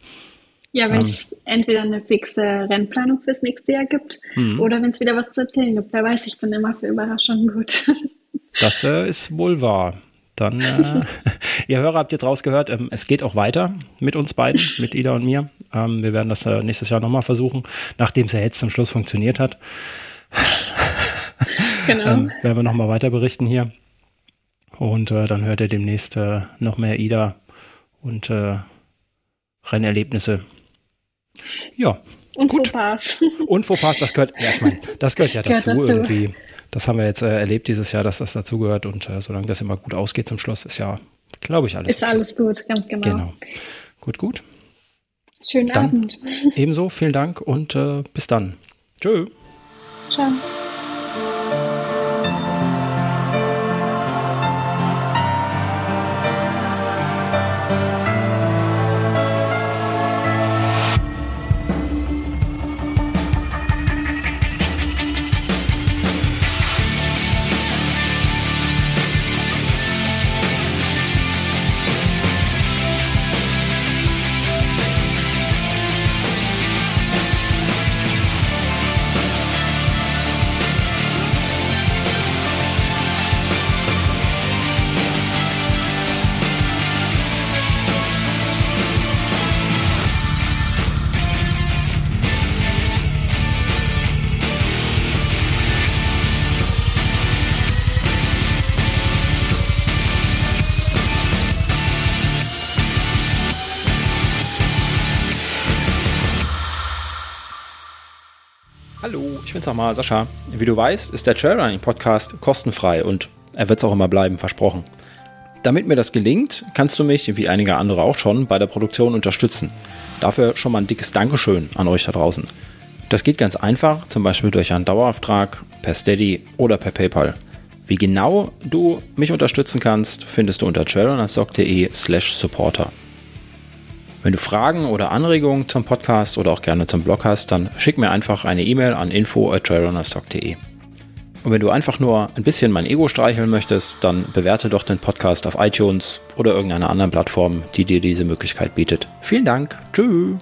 Ja, wenn es ähm, entweder eine fixe Rennplanung fürs nächste Jahr gibt mhm. oder wenn es wieder was zu erzählen gibt. Wer weiß, ich bin immer für Überraschungen gut. Das äh, ist wohl wahr. Dann, äh, ihr Hörer habt jetzt rausgehört, ähm, es geht auch weiter mit uns beiden, mit Ida und mir. Ähm, wir werden das äh, nächstes Jahr nochmal versuchen, nachdem es ja jetzt zum Schluss funktioniert hat. Genau. ähm, werden wir nochmal weiter berichten hier. Und äh, dann hört ihr demnächst äh, noch mehr Ida und äh, Rennerlebnisse. Ja. Und gut. Fauxpas. Und Fauxpas, das gehört, ja, ich meine, das gehört ja dazu, gehört dazu. irgendwie. Das haben wir jetzt äh, erlebt dieses Jahr, dass das dazugehört. Und äh, solange das immer gut ausgeht zum Schluss, ist ja, glaube ich, alles Ist okay. alles gut, ganz genau. Genau. Gut, gut. Schönen dann Abend. Ebenso, vielen Dank und äh, bis dann. Tschö. Ciao. Bin's nochmal, Sascha. Wie du weißt, ist der Trailrunning Podcast kostenfrei und er wird es auch immer bleiben, versprochen. Damit mir das gelingt, kannst du mich, wie einige andere auch schon, bei der Produktion unterstützen. Dafür schon mal ein dickes Dankeschön an euch da draußen. Das geht ganz einfach, zum Beispiel durch einen Dauerauftrag, per Steady oder per PayPal. Wie genau du mich unterstützen kannst, findest du unter trailrunnerstock.de slash supporter. Wenn du Fragen oder Anregungen zum Podcast oder auch gerne zum Blog hast, dann schick mir einfach eine E-Mail an info@trailrunnerstock.de. Und wenn du einfach nur ein bisschen mein Ego streicheln möchtest, dann bewerte doch den Podcast auf iTunes oder irgendeiner anderen Plattform, die dir diese Möglichkeit bietet. Vielen Dank. Tschüss.